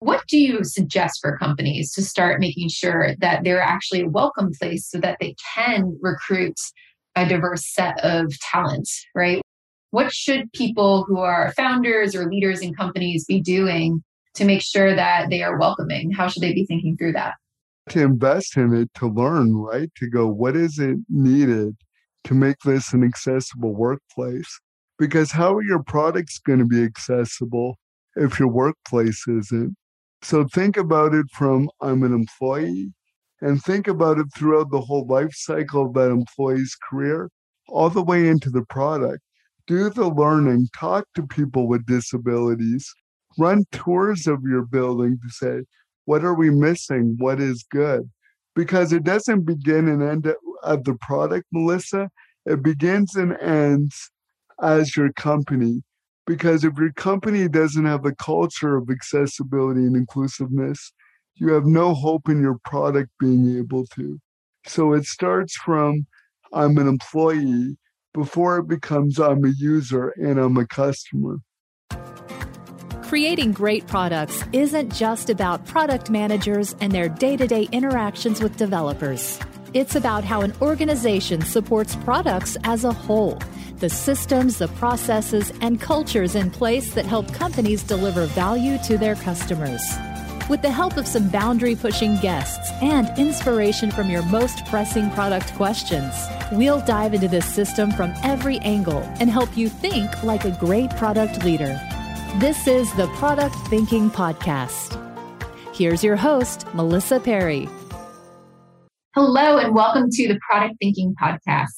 What do you suggest for companies to start making sure that they're actually a welcome place so that they can recruit a diverse set of talents, right? What should people who are founders or leaders in companies be doing to make sure that they are welcoming? How should they be thinking through that? To invest in it, to learn, right? To go, what is it needed to make this an accessible workplace? Because how are your products going to be accessible if your workplace isn't? So think about it from I'm an employee and think about it throughout the whole life cycle of that employee's career, all the way into the product. Do the learning, talk to people with disabilities, run tours of your building to say, what are we missing? What is good? Because it doesn't begin and end at the product, Melissa. It begins and ends as your company. Because if your company doesn't have a culture of accessibility and inclusiveness, you have no hope in your product being able to. So it starts from I'm an employee before it becomes I'm a user and I'm a customer. Creating great products isn't just about product managers and their day to day interactions with developers. It's about how an organization supports products as a whole the systems, the processes, and cultures in place that help companies deliver value to their customers. With the help of some boundary pushing guests and inspiration from your most pressing product questions, we'll dive into this system from every angle and help you think like a great product leader. This is the Product Thinking Podcast. Here's your host, Melissa Perri. Hello, and welcome to the Product Thinking Podcast.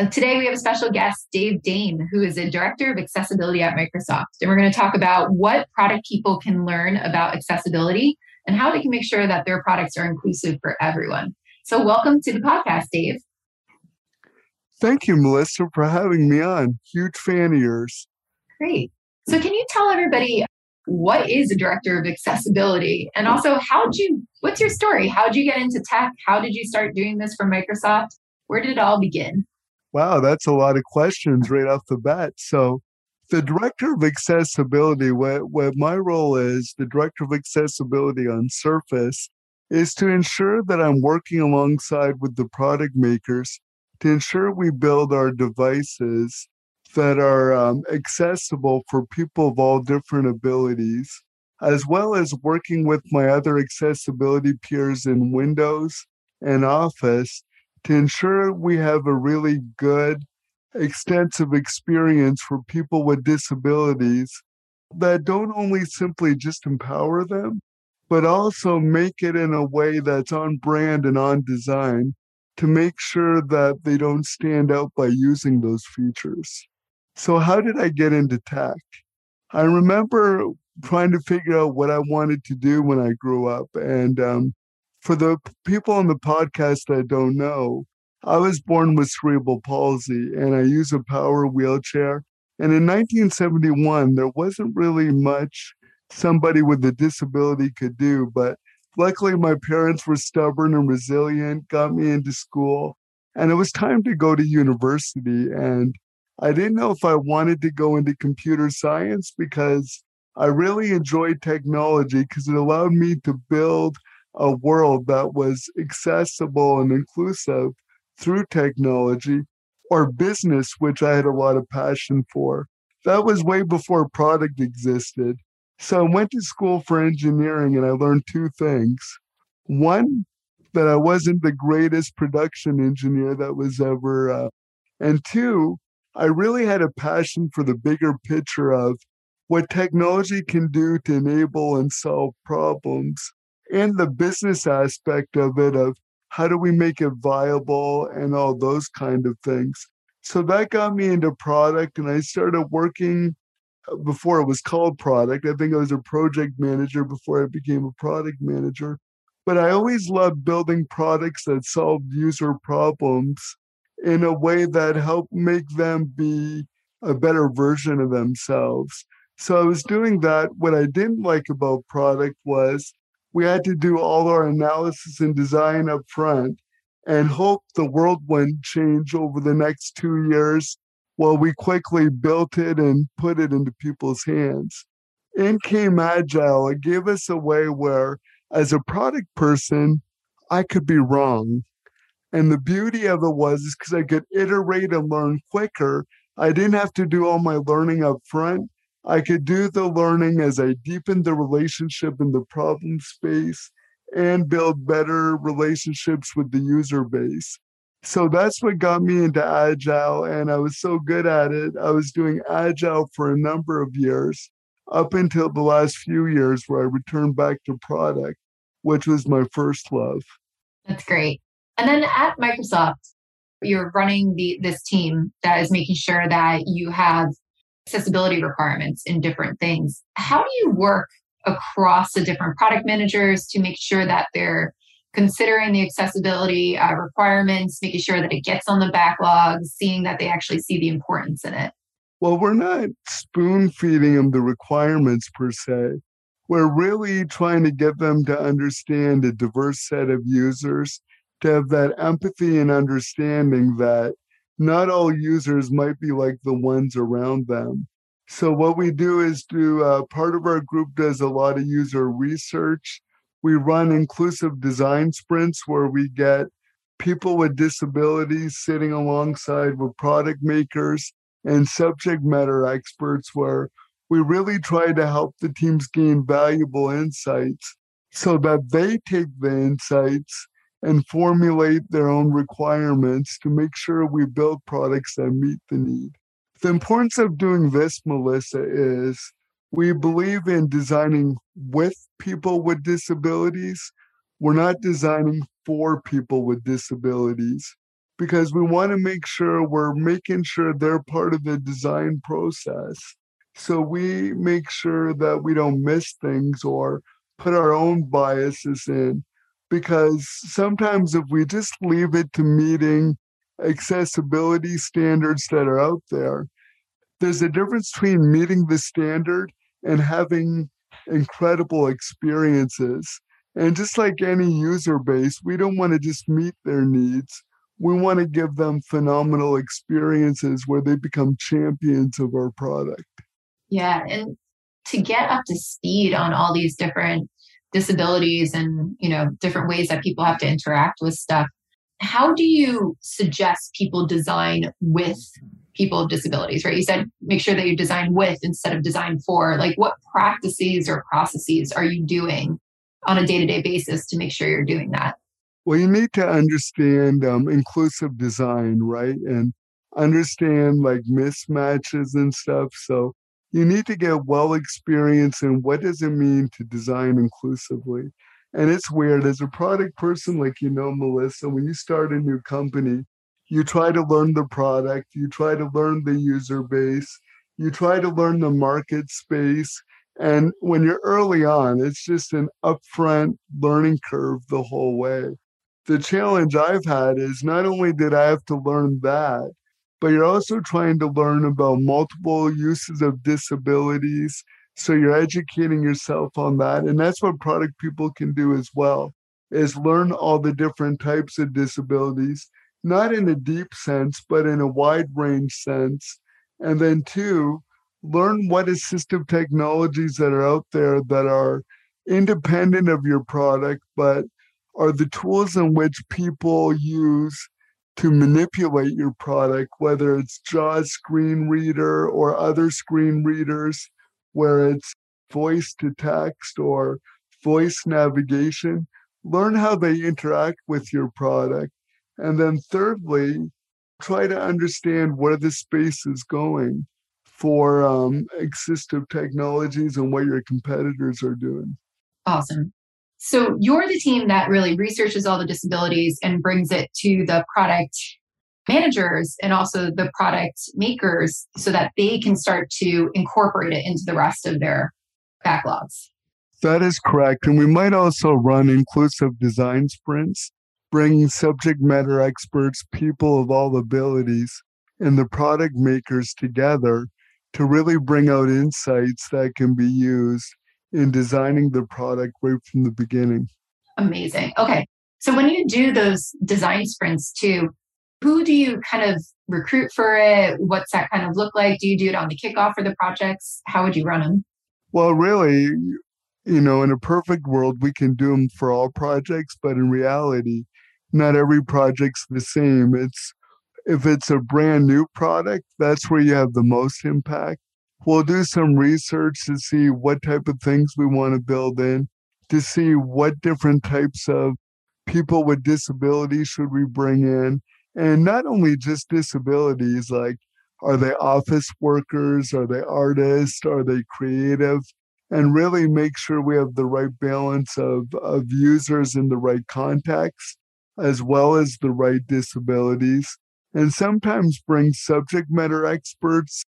Uh, today, we have a special guest, Dave Dame, who is a director of accessibility at Microsoft. And we're going to talk about what product people can learn about accessibility and how they can make sure that their products are inclusive for everyone. So, welcome to the podcast, Dave. Thank you, Melissa, for having me on. Huge fan of yours. Great. So, can you tell everybody what is a director of accessibility? And also, how'd you, what's your story? How'd you get into tech? How did you start doing this for Microsoft? Where did it all begin? Wow, that's a lot of questions right off the bat. So, the director of accessibility, what, what my role is, the director of accessibility on Surface, is to ensure that I'm working alongside with the product makers to ensure we build our devices that are um, accessible for people of all different abilities, as well as working with my other accessibility peers in Windows and Office to ensure we have a really good, extensive experience for people with disabilities that don't only simply just empower them, but also make it in a way that's on brand and on design to make sure that they don't stand out by using those features. So, how did I get into tech? I remember trying to figure out what I wanted to do when I grew up. And um, for the people on the podcast that don't know, I was born with cerebral palsy and I use a power wheelchair. And in 1971, there wasn't really much somebody with a disability could do. But luckily, my parents were stubborn and resilient, got me into school, and it was time to go to university. And I didn't know if I wanted to go into computer science because I really enjoyed technology because it allowed me to build a world that was accessible and inclusive through technology or business, which I had a lot of passion for. That was way before product existed. So I went to school for engineering and I learned two things. One, that I wasn't the greatest production engineer that was ever, uh, and two, I really had a passion for the bigger picture of what technology can do to enable and solve problems and the business aspect of it of how do we make it viable and all those kind of things. So that got me into product and i started working uh, before it was called product. I think i was a project manager before i became a product manager. But i always loved building products that solved user problems in a way that helped make them be a better version of themselves. So i was doing that. What i didn't like about product was we had to do all our analysis and design up front and hope the world wouldn't change over the next two years while we quickly built it and put it into people's hands. in came Agile. It gave us a way where, as a product person, I could be wrong. And the beauty of it was is because I could iterate and learn quicker. I didn't have to do all my learning up front. I could do the learning as I deepened the relationship in the problem space and build better relationships with the user base. So that's what got me into Agile. And I was so good at it. I was doing Agile for a number of years up until the last few years where I returned back to product, which was my first love. That's great. And then at Microsoft, you're running the this team that is making sure that you have accessibility requirements in different things. How do you work across the different product managers to make sure that they're considering the accessibility uh, requirements, making sure that it gets on the backlog, seeing that they actually see the importance in it? Well, we're not spoon feeding them the requirements per se. We're really trying to get them to understand a diverse set of users, to have that empathy and understanding that not all users might be like the ones around them. So what we do is do uh, part of our group does a lot of user research. We run inclusive design sprints where we get people with disabilities sitting alongside with product makers and subject matter experts where we really try to help the teams gain valuable insights so that they take the insights and formulate their own requirements to make sure we build products that meet the need. The importance of doing this, Melissa, is we believe in designing with people with disabilities. We're not designing for people with disabilities because we want to make sure we're making sure they're part of the design process. So we make sure that we don't miss things or put our own biases in because sometimes if we just leave it to meeting accessibility standards that are out there, there's a difference between meeting the standard and having incredible experiences. And just like any user base, we don't want to just meet their needs. We want to give them phenomenal experiences where they become champions of our product. Yeah. And to get up to speed on all these different disabilities and you know different ways that people have to interact with stuff. How do you suggest people design with people with disabilities right? You said make sure that you design with instead of design for. Like what practices or processes are you doing on a day-to-day basis to make sure you're doing that? Well you need to understand um, inclusive design right? And understand like mismatches and stuff. So you need to get well experience in what does it mean to design inclusively. And it's weird as a product person like you know melissa when you start a new company you try to learn the product you try to learn the user base you try to learn the market space and when you're early on it's just an upfront learning curve the whole way. The challenge i've had is not only did i have to learn that but you're also trying to learn about multiple uses of disabilities. So you're educating yourself on that. And that's what product people can do as well, is learn all the different types of disabilities, not in a deep sense, but in a wide range sense. And then two, learn what assistive technologies that are out there that are independent of your product, but are the tools in which people use to manipulate your product, whether it's JAWS screen reader or other screen readers, where it's voice to text or voice navigation. Learn how they interact with your product. And then, thirdly, try to understand where the space is going for um, assistive technologies and what your competitors are doing. Awesome. So you're the team that really researches all the disabilities and brings it to the product managers and also the product makers so that they can start to incorporate it into the rest of their backlogs. That is correct. And we might also run inclusive design sprints, bringing subject matter experts, people of all abilities, and the product makers together to really bring out insights that can be used in designing the product right from the beginning. Amazing. Okay. So when you do those design sprints too, who do you kind of recruit for it? What's that kind of look like? Do you do it on the kickoff for the projects? How would you run them? Well, really, you know, in a perfect world, we can do them for all projects, but in reality, not every project's the same. It's if it's a brand new product, that's where you have the most impact. We'll do some research to see what type of things we want to build in, to see what different types of people with disabilities should we bring in. And not only just disabilities, like are they office workers? Are they artists? Are they creative? And really make sure we have the right balance of, of users in the right context, as well as the right disabilities. And sometimes bring subject matter experts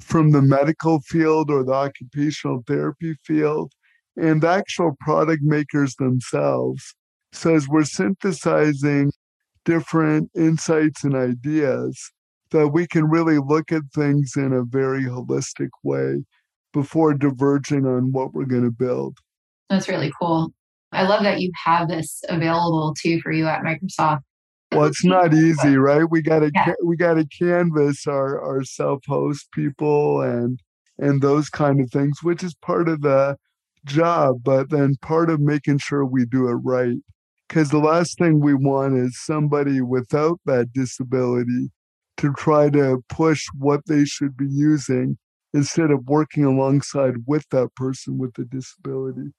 from the medical field or the occupational therapy field and actual product makers themselves. So as we're synthesizing different insights and ideas, that we can really look at things in a very holistic way before diverging on what we're going to build. That's really cool. I love that you have this available too for you at Microsoft. Well, it's not easy, right? We got to yeah. we got to canvas our our self-host people and and those kind of things, which is part of the job, but then part of making sure we do it right. Because the last thing we want is somebody without that disability to try to push what they should be using instead of working alongside with that person with the disability.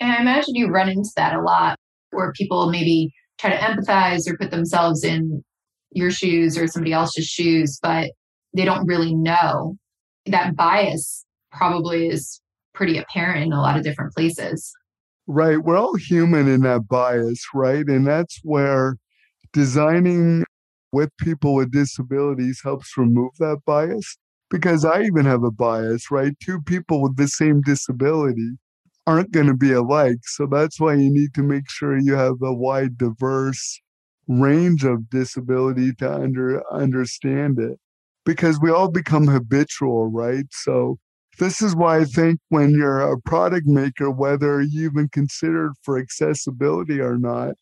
And I imagine you run into that a lot where people maybe try to empathize or put themselves in your shoes or somebody else's shoes, but they don't really know. That bias probably is pretty apparent in a lot of different places. Right. We're all human in that bias, right? And that's where designing with people with disabilities helps remove that bias because I even have a bias, right? Two people with the same disability aren't going to be alike. So that's why you need to make sure you have a wide, diverse range of disability to under, understand it because we all become habitual, right? So this is why I think when you're a product maker, whether you even considered for accessibility or not,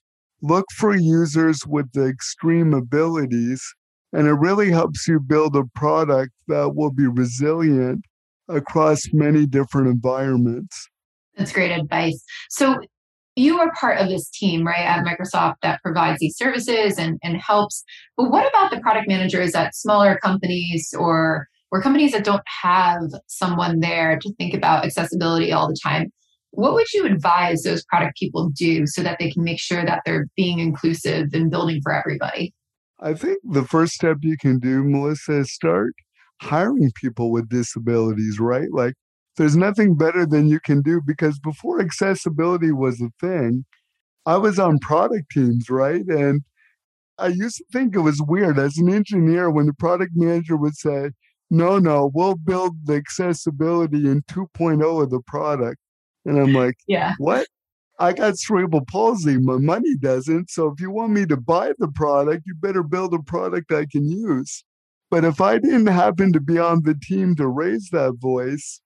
look for users with the extreme abilities, and it really helps you build a product that will be resilient across many different environments. That's great advice. So, you are part of this team, right, at Microsoft that provides these services and, and helps. But what about the product managers at smaller companies or or companies that don't have someone there to think about accessibility all the time? What would you advise those product people do so that they can make sure that they're being inclusive and building for everybody? I think the first step you can do, Melissa, is start hiring people with disabilities, right? Like, there's nothing better than you can do because before accessibility was a thing, I was on product teams, right? And I used to think it was weird as an engineer when the product manager would say, no, no, we'll build the accessibility in 2.0 of the product. And I'm like, yeah, what? I got cerebral palsy. My money doesn't. So if you want me to buy the product, you better build a product I can use. But if I didn't happen to be on the team to raise that voice,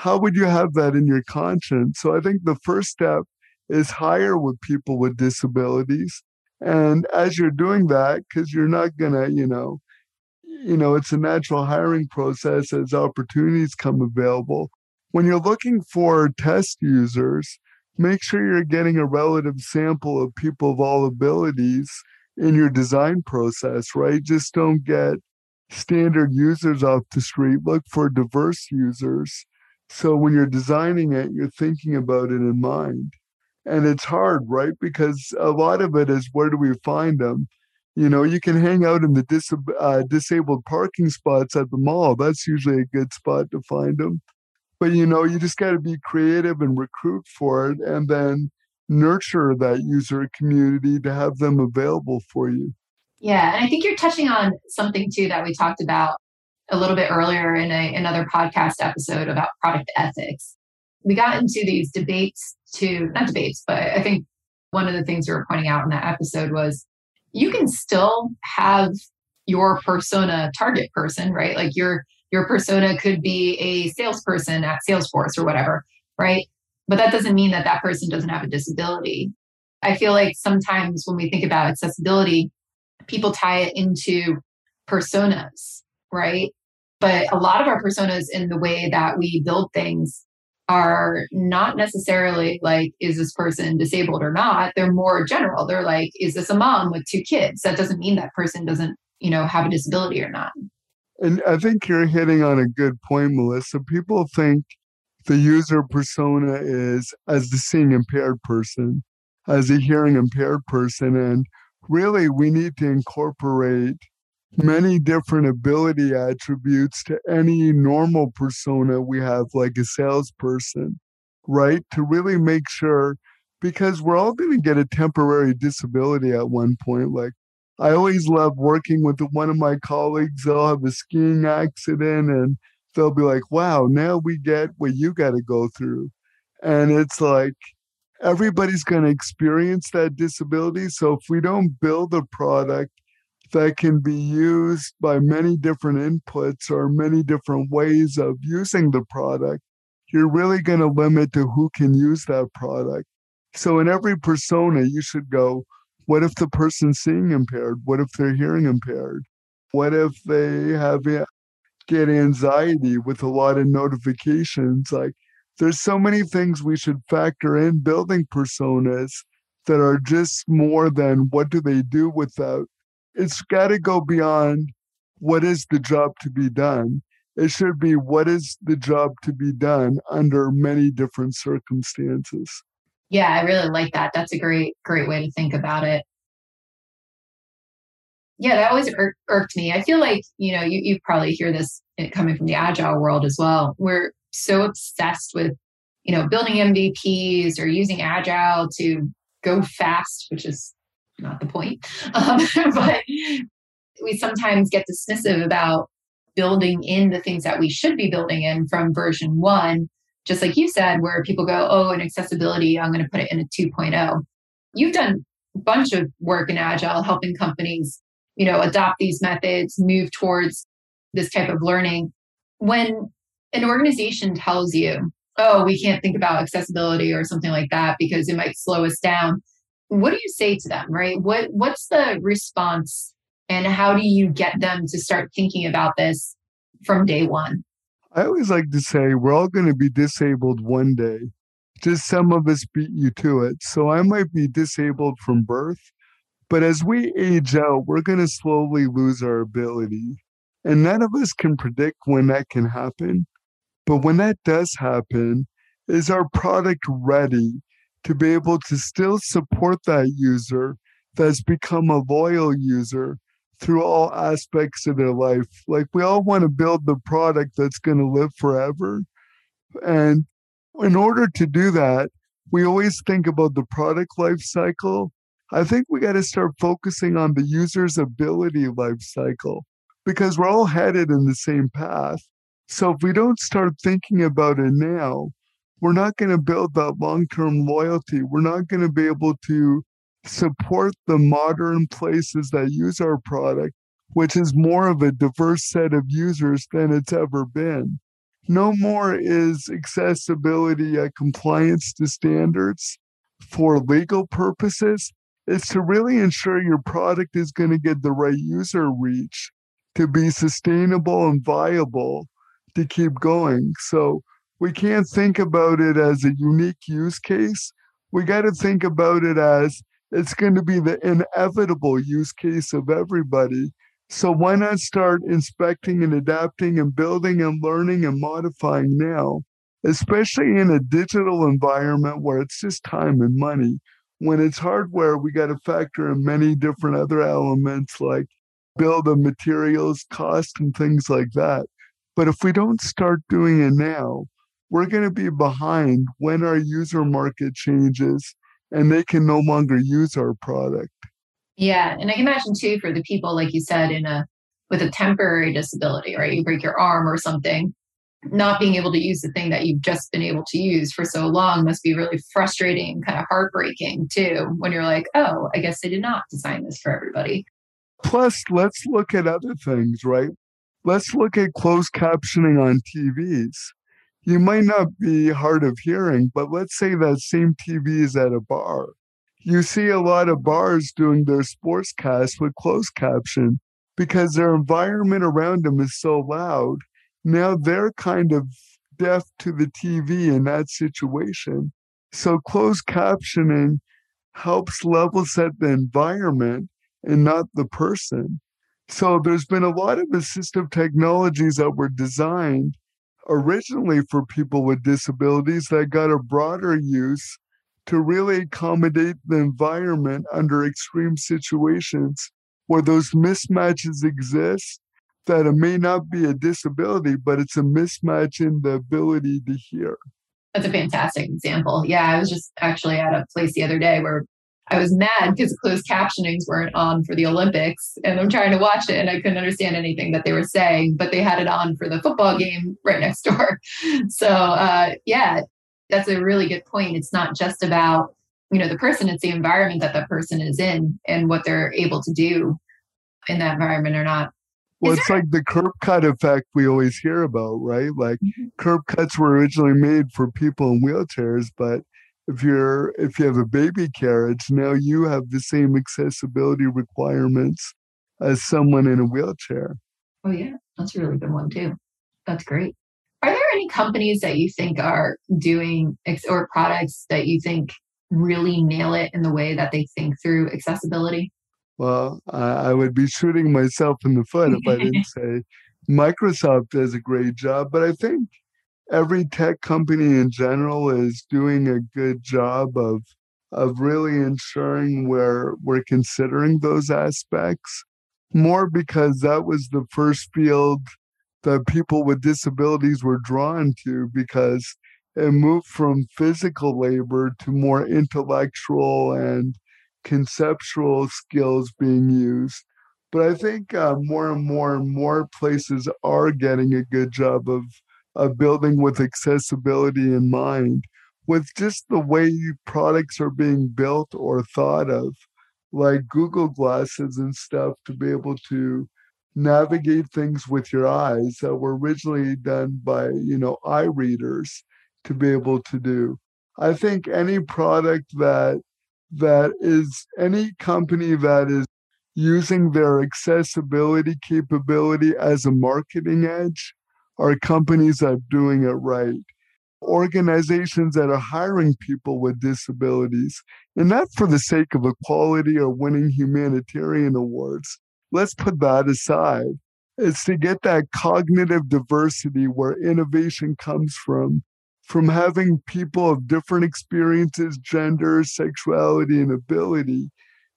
how would you have that in your conscience? So I think the first step is hire with people with disabilities. And as you're doing that, because you're not to, you know, you know, it's a natural hiring process as opportunities come available when you're looking for test users, make sure you're getting a relative sample of people of all abilities in your design process, right? Just don't get standard users off the street. Look for diverse users. So when you're designing it, you're thinking about it in mind. And it's hard, right? Because a lot of it is where do we find them? You know, you can hang out in the dis- uh, disabled parking spots at the mall. That's usually a good spot to find them. But you know, you just got to be creative and recruit for it and then nurture that user community to have them available for you. Yeah, and I think you're touching on something too that we talked about a little bit earlier in a, another podcast episode about product ethics. We got into these debates to not debates, but I think one of the things you were pointing out in that episode was you can still have your persona target person, right? Like you're your persona could be a salesperson at Salesforce or whatever, right? But that doesn't mean that that person doesn't have a disability. I feel like sometimes when we think about accessibility, people tie it into personas, right? But a lot of our personas in the way that we build things are not necessarily like, is this person disabled or not? They're more general. They're like, is this a mom with two kids? That doesn't mean that person doesn't, you know, have a disability or not. And I think you're hitting on a good point, Melissa. People think the user persona is as the seeing impaired person, as a hearing impaired person. And really, we need to incorporate many different ability attributes to any normal persona we have, like a salesperson, right? To really make sure, because we're all going to get a temporary disability at one point. Like, I always love working with one of my colleagues. They'll have a skiing accident and they'll be like, wow, now we get what you got to go through. And it's like, everybody's going to experience that disability. So if we don't build a product that can be used by many different inputs or many different ways of using the product, you're really going to limit to who can use that product. So in every persona, you should go, what if the person's seeing impaired? What if they're hearing impaired? What if they have get anxiety with a lot of notifications? Like there's so many things we should factor in building personas that are just more than what do they do without it's got to go beyond what is the job to be done. It should be what is the job to be done under many different circumstances. Yeah, I really like that. That's a great, great way to think about it. Yeah, that always ir- irked me. I feel like, you know, you, you probably hear this coming from the agile world as well. We're so obsessed with, you know, building MVPs or using agile to go fast, which is not the point. Um, but we sometimes get dismissive about building in the things that we should be building in from version one, just like you said, where people go, oh, in accessibility, I'm going to put it in a 2.0. You've done a bunch of work in Agile, helping companies, you know, adopt these methods, move towards this type of learning. When an organization tells you, oh, we can't think about accessibility or something like that because it might slow us down, what do you say to them right? What what's the response and how do you get them to start thinking about this from day one? I always like to say we're all going to be disabled one day. Just some of us beat you to it. So i might be disabled from birth but as we age out we're going to slowly lose our ability. And none of us can predict when that can happen but when that does happen is our product ready to be able to still support that user that's become a loyal user through all aspects of their life. Like we all want to build the product that's going to live forever. And in order to do that, we always think about the product life cycle. I think we got to start focusing on the user's ability life cycle because we're all headed in the same path. So if we don't start thinking about it now, we're not going to build that long term loyalty. We're not going to be able to support the modern places that use our product, which is more of a diverse set of users than it's ever been. No more is accessibility a compliance to standards for legal purposes. It's to really ensure your product is going to get the right user reach to be sustainable and viable to keep going. So we can't think about it as a unique use case. We got to think about it as it's going to be the inevitable use case of everybody. So why not start inspecting and adapting and building and learning and modifying now, especially in a digital environment where it's just time and money. When it's hardware, we got to factor in many different other elements like build of materials, cost, and things like that. But if we don't start doing it now, we're going to be behind when our user market changes and they can no longer use our product. Yeah, and I can imagine too for the people like you said in a with a temporary disability, right? You break your arm or something, not being able to use the thing that you've just been able to use for so long must be really frustrating, kind of heartbreaking too, when you're like, oh, I guess they did not design this for everybody. Plus, let's look at other things, right? Let's look at closed captioning on TVs you might not be hard of hearing, but let's say that same TV is at a bar. You see a lot of bars doing their sports cast with closed caption because their environment around them is so loud. Now they're kind of deaf to the TV in that situation. So closed captioning helps level set the environment and not the person. So there's been a lot of assistive technologies that were designed originally for people with disabilities that got a broader use to really accommodate the environment under extreme situations where those mismatches exist that it may not be a disability, but it's a mismatch in the ability to hear. That's a fantastic example. Yeah, I was just actually at a place the other day where I was mad because closed captionings weren't on for the Olympics, and I'm trying to watch it, and I couldn't understand anything that they were saying, but they had it on for the football game right next door. So uh, yeah, that's a really good point. It's not just about you know the person; it's the environment that that person is in and what they're able to do in that environment or not. Well, it's like the curb cut effect we always hear about, right? Like mm-hmm. curb cuts were originally made for people in wheelchairs, but if you're if you have a baby carriage, now you have the same accessibility requirements as someone in a wheelchair. Oh yeah, that's a really good one too. That's great. Are there any companies that you think are doing or products that you think really nail it in the way that they think through accessibility? Well, I, I would be shooting myself in the foot if I didn't say Microsoft does a great job, but I think every tech company in general is doing a good job of of really ensuring we're we're considering those aspects more because that was the first field that people with disabilities were drawn to because it moved from physical labor to more intellectual and conceptual skills being used. But I think uh, more and more and more places are getting a good job of of building with accessibility in mind, with just the way products are being built or thought of, like Google Glasses and stuff, to be able to navigate things with your eyes that were originally done by, you know, eye readers to be able to do. I think any product that that is any company that is using their accessibility capability as a marketing edge are companies that are doing it right. Organizations that are hiring people with disabilities, and not for the sake of equality or winning humanitarian awards. Let's put that aside. It's to get that cognitive diversity where innovation comes from, from having people of different experiences, gender, sexuality, and ability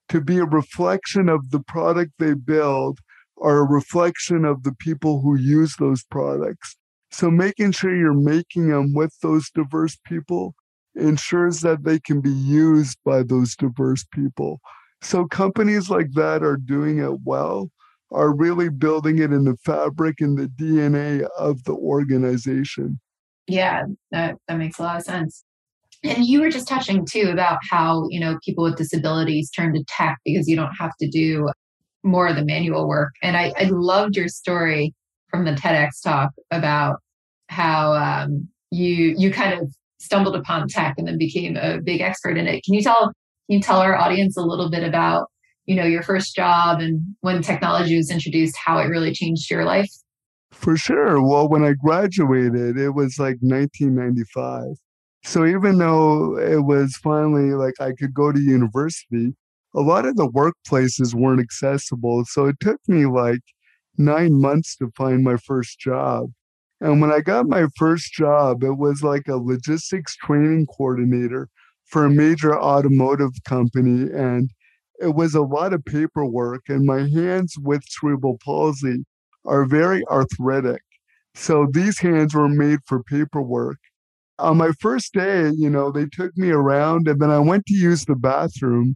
to be a reflection of the product they build are a reflection of the people who use those products. So making sure you're making them with those diverse people ensures that they can be used by those diverse people. So companies like that are doing it well, are really building it in the fabric and the DNA of the organization. Yeah, that, that makes a lot of sense. And you were just touching too about how, you know, people with disabilities turn to tech because you don't have to do more of the manual work. And I, I loved your story from the TEDx talk about how um, you you kind of stumbled upon tech and then became a big expert in it. Can you tell can you tell our audience a little bit about you know your first job and when technology was introduced, how it really changed your life? For sure. Well, when I graduated, it was like 1995. So even though it was finally like I could go to university, a lot of the workplaces weren't accessible. So it took me like nine months to find my first job. And when I got my first job, it was like a logistics training coordinator for a major automotive company. And it was a lot of paperwork. And my hands with cerebral palsy are very arthritic. So these hands were made for paperwork. On my first day, you know, they took me around and then I went to use the bathroom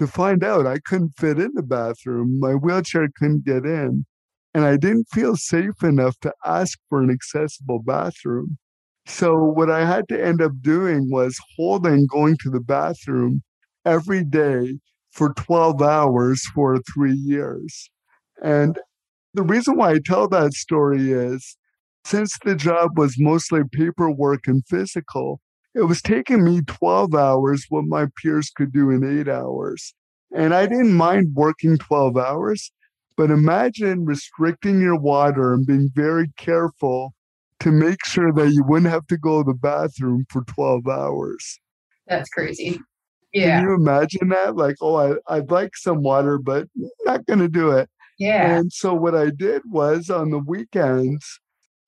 to find out I couldn't fit in the bathroom. My wheelchair couldn't get in. And I didn't feel safe enough to ask for an accessible bathroom. So, what I had to end up doing was holding going to the bathroom every day for 12 hours for three years. And the reason why I tell that story is since the job was mostly paperwork and physical, it was taking me 12 hours what my peers could do in eight hours. And I didn't mind working 12 hours, but imagine restricting your water and being very careful to make sure that you wouldn't have to go to the bathroom for 12 hours. That's crazy. Yeah. Can you imagine that? Like, oh, I, I'd like some water, but not going to do it. Yeah. And so what I did was on the weekends,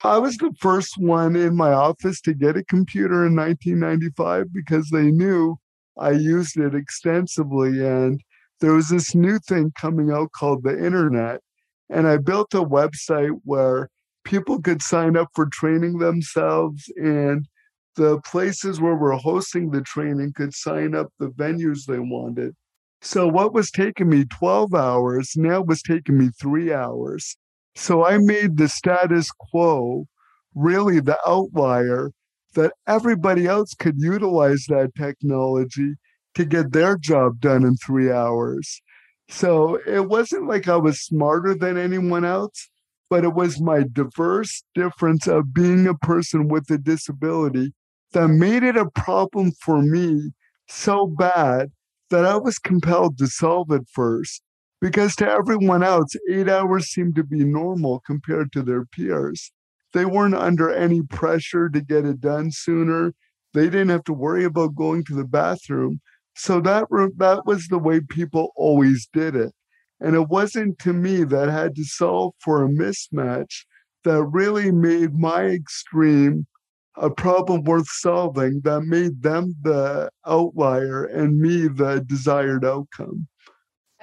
I was the first one in my office to get a computer in 1995 because they knew I used it extensively. And there was this new thing coming out called the internet. And I built a website where people could sign up for training themselves and the places where we're hosting the training could sign up the venues they wanted. So what was taking me 12 hours now was taking me three hours. So I made the status quo really the outlier that everybody else could utilize that technology to get their job done in three hours. So it wasn't like I was smarter than anyone else, but it was my diverse difference of being a person with a disability that made it a problem for me so bad that I was compelled to solve it first. Because to everyone else, eight hours seemed to be normal compared to their peers. They weren't under any pressure to get it done sooner. They didn't have to worry about going to the bathroom. So that that was the way people always did it. And it wasn't to me that had to solve for a mismatch that really made my extreme a problem worth solving that made them the outlier and me the desired outcome.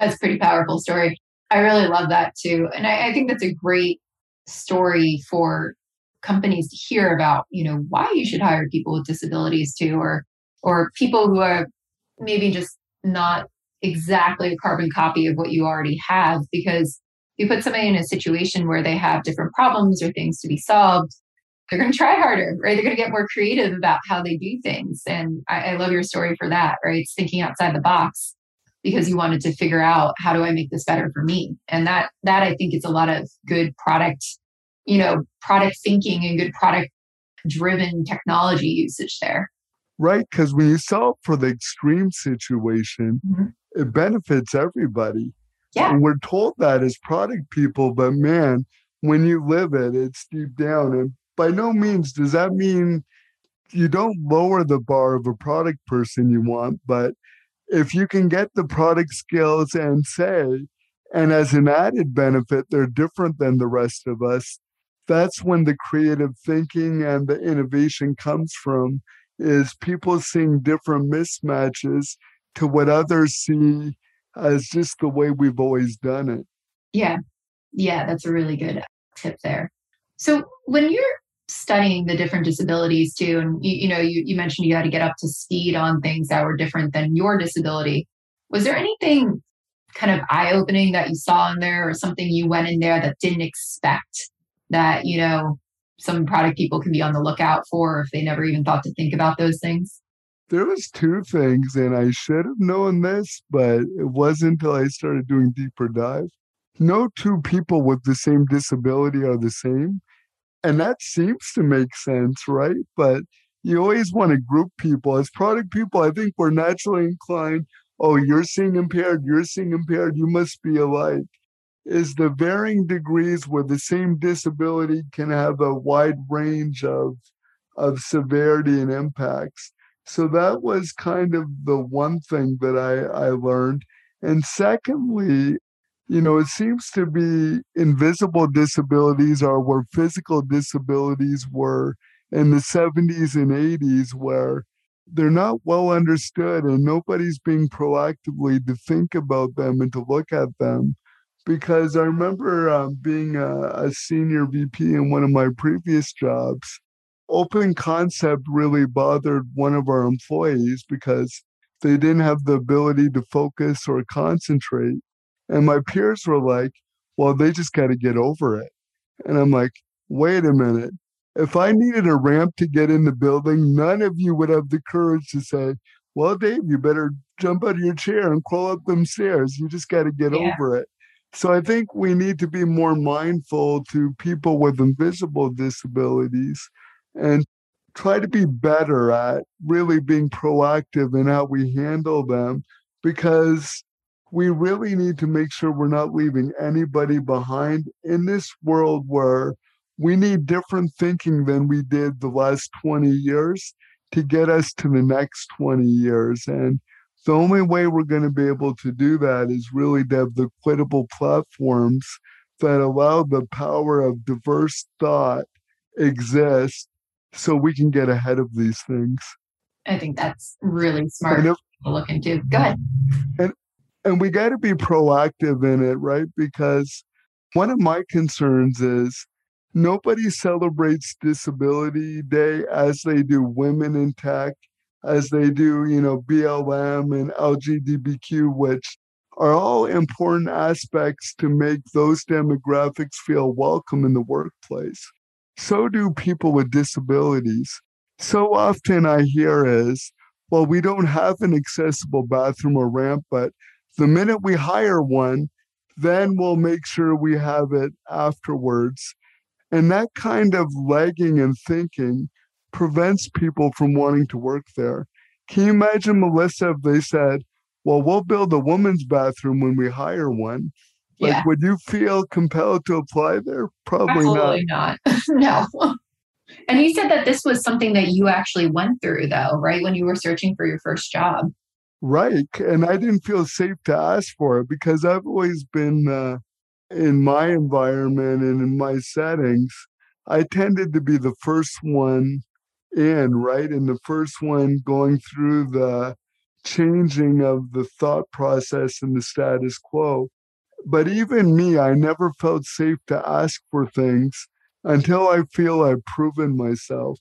That's a pretty powerful story. I really love that too. And I, I think that's a great story for companies to hear about, you know, why you should hire people with disabilities too, or or people who are maybe just not exactly a carbon copy of what you already have. Because if you put somebody in a situation where they have different problems or things to be solved, they're going to try harder, right? They're going to get more creative about how they do things. And I, I love your story for that, right? It's thinking outside the box because you wanted to figure out how do I make this better for me? And that that I think is a lot of good product, you know, product thinking and good product driven technology usage there. Right. Because when you solve for the extreme situation, mm-hmm. it benefits everybody. Yeah. And we're told that as product people, but man, when you live it, it's deep down. And by no means does that mean you don't lower the bar of a product person you want, but if you can get the product skills and say, and as an added benefit, they're different than the rest of us, that's when the creative thinking and the innovation comes from is people seeing different mismatches to what others see as just the way we've always done it. Yeah. Yeah, that's a really good tip there. So when you're studying the different disabilities too. And you, you know you, you mentioned you had to get up to speed on things that were different than your disability. Was there anything kind of eye-opening that you saw in there or something you went in there that didn't expect that you know some product people can be on the lookout for if they never even thought to think about those things? There was two things and i should have known this but it wasn't until i started doing deeper dive. No two people with the same disability are the same and that seems to make sense, right? But you always want to group people. As product people, I think we're naturally inclined, oh, you're seeing impaired, you're seeing impaired, you must be alike. Is the varying degrees where the same disability can have a wide range of of severity and impacts. So that was kind of the one thing that I, I learned. And secondly, you know, it seems to be invisible disabilities are where physical disabilities were in the 70s and 80s, where they're not well understood and nobody's being proactively to think about them and to look at them. Because I remember um, being a, a senior VP in one of my previous jobs, open concept really bothered one of our employees because they didn't have the ability to focus or concentrate. And my peers were like, well, they just got to get over it. And I'm like, wait a minute. If I needed a ramp to get in the building, none of you would have the courage to say, well, Dave, you better jump out of your chair and crawl up them stairs. You just got to get yeah. over it. So I think we need to be more mindful to people with invisible disabilities and try to be better at really being proactive in how we handle them because we really need to make sure we're not leaving anybody behind in this world where we need different thinking than we did the last 20 years to get us to the next 20 years. And the only way we're going to be able to do that is really to have the equitable platforms that allow the power of diverse thought exist so we can get ahead of these things. I think that's really smart to look into. Go ahead. And and we got to be proactive in it, right? Because one of my concerns is nobody celebrates disability day as they do women in tech as they do you know blm and lgbtq which are all important aspects to make those demographics feel welcome in the workplace so do people with disabilities so often i hear is well we don't have an accessible bathroom or ramp but the minute we hire one then we'll make sure we have it afterwards and that kind of lagging and thinking prevents people from wanting to work there. Can you imagine, Melissa, if they said, well, we'll build a woman's bathroom when we hire one? Like, yeah. would you feel compelled to apply there? Probably Absolutely not. not. no. And you said that this was something that you actually went through, though, right? When you were searching for your first job. Right. And I didn't feel safe to ask for it because I've always been uh, in my environment and in my settings, I tended to be the first one in, right? And the first one going through the changing of the thought process and the status quo. But even me, I never felt safe to ask for things until I feel I've proven myself.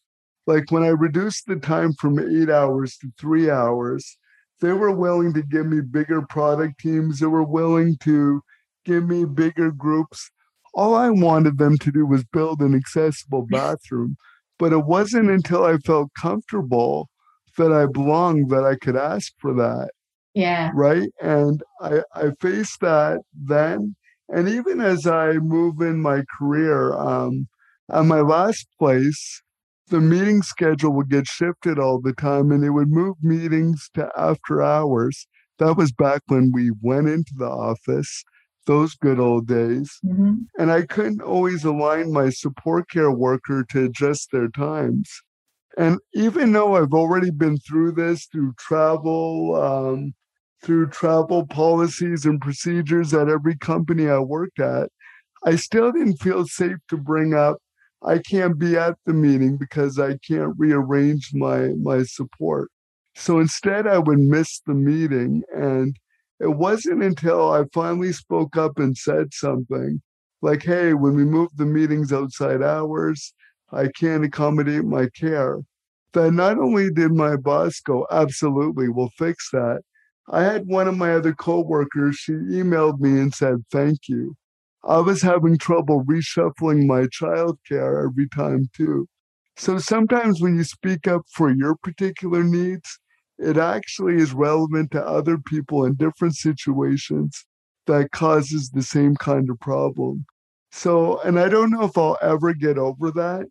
Like when I reduced the time from eight hours to three hours, they were willing to give me bigger product teams. They were willing to give me bigger groups. All I wanted them to do was build an accessible bathroom. But it wasn't until I felt comfortable that I belonged that I could ask for that. Yeah. Right. And I, I faced that then. And even as I move in my career, um, at my last place, the meeting schedule would get shifted all the time and they would move meetings to after hours. That was back when we went into the office those good old days. Mm-hmm. And I couldn't always align my support care worker to adjust their times. And even though I've already been through this through travel, um, through travel policies and procedures at every company I worked at, I still didn't feel safe to bring up I can't be at the meeting because I can't rearrange my my support. So instead I would miss the meeting and it wasn't until I finally spoke up and said something like, hey, when we move the meetings outside hours, I can't accommodate my care. That not only did my boss go, absolutely, we'll fix that. I had one of my other coworkers, she emailed me and said, thank you. I was having trouble reshuffling my childcare every time, too. So sometimes when you speak up for your particular needs, it actually is relevant to other people in different situations that causes the same kind of problem. So, and I don't know if I'll ever get over that,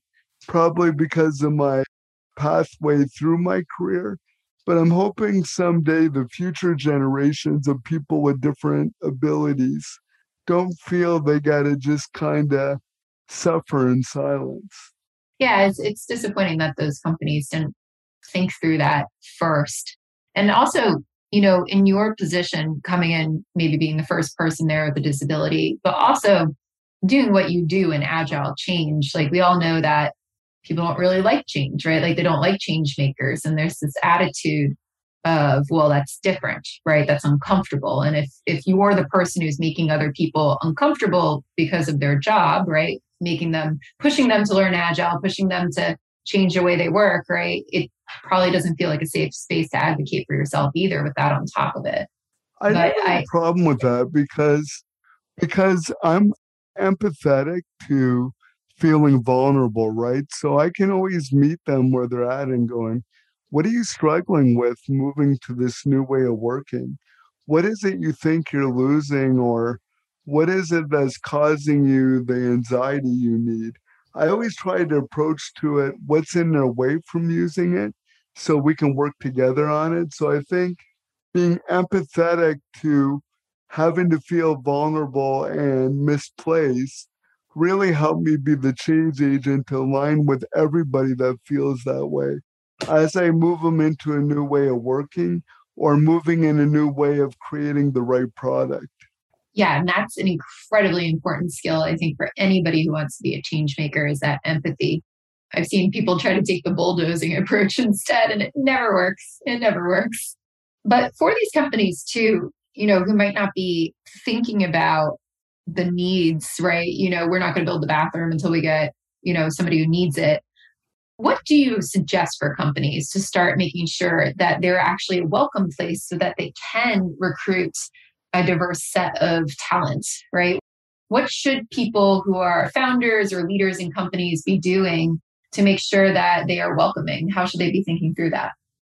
probably because of my pathway through my career. But I'm hoping someday the future generations of people with different abilities don't feel they got to just kind of suffer in silence. Yeah, it's, it's disappointing that those companies didn't think through that first. And also, you know, in your position coming in, maybe being the first person there with a disability, but also doing what you do in agile change. Like we all know that people don't really like change, right? Like they don't like change makers. And there's this attitude of, well, that's different, right? That's uncomfortable. And if if you're the person who's making other people uncomfortable because of their job, right? Making them pushing them to learn agile, pushing them to change the way they work, right? It probably doesn't feel like a safe space to advocate for yourself either with that on top of it. I but have I, a problem with that because because I'm empathetic to feeling vulnerable, right? So I can always meet them where they're at and going, what are you struggling with moving to this new way of working? What is it you think you're losing or what is it that's causing you the anxiety you need? I always try to approach to it what's in their way from using it so we can work together on it. So I think being empathetic to having to feel vulnerable and misplaced really helped me be the change agent to align with everybody that feels that way as I move them into a new way of working or moving in a new way of creating the right product. Yeah, and that's an incredibly important skill, I think, for anybody who wants to be a change maker is that empathy. I've seen people try to take the bulldozing approach instead, and it never works. It never works. But for these companies, too, you know, who might not be thinking about the needs, right? You know, we're not going to build the bathroom until we get, you know, somebody who needs it. What do you suggest for companies to start making sure that they're actually a welcome place so that they can recruit a diverse set of talent, right? What should people who are founders or leaders in companies be doing to make sure that they are welcoming? How should they be thinking through that?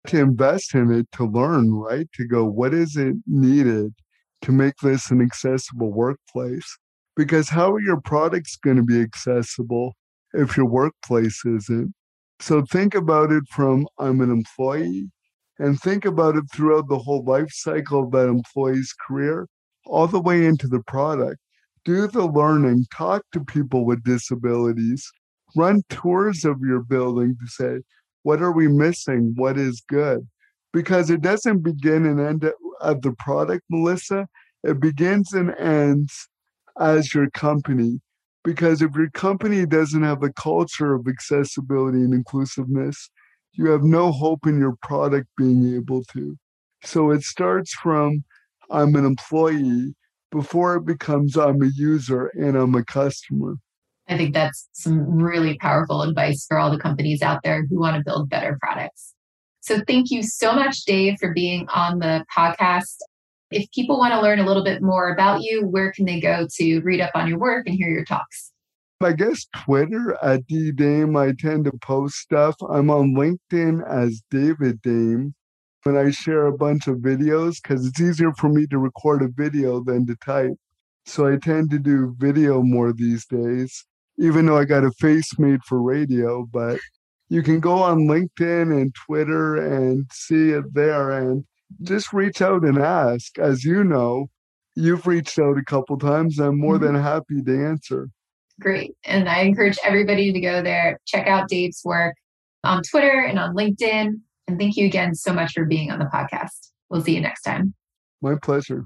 To invest in it, to learn, right? To go, what is it needed to make this an accessible workplace? Because how are your products going to be accessible if your workplace isn't? So think about it from I'm an employee and think about it throughout the whole life cycle of that employee's career, all the way into the product. Do the learning, talk to people with disabilities, run tours of your building to say, what are we missing? What is good? Because it doesn't begin and end at the product, Melissa. It begins and ends as your company. Because if your company doesn't have a culture of accessibility and inclusiveness, you have no hope in your product being able to. So it starts from I'm an employee before it becomes I'm a user and I'm a customer. I think that's some really powerful advice for all the companies out there who want to build better products. So thank you so much, Dave, for being on the podcast. If people want to learn a little bit more about you, where can they go to read up on your work and hear your talks? I guess Twitter at D Dame, I tend to post stuff. I'm on LinkedIn as David Dame. And I share a bunch of videos because it's easier for me to record a video than to type. So I tend to do video more these days, even though I got a face made for radio. But you can go on LinkedIn and Twitter and see it there and just reach out and ask. As you know, you've reached out a couple times. I'm more mm-hmm. than happy to answer. Great. And I encourage everybody to go there, check out Dave's work on Twitter and on LinkedIn. And thank you again so much for being on the podcast. We'll see you next time. My pleasure.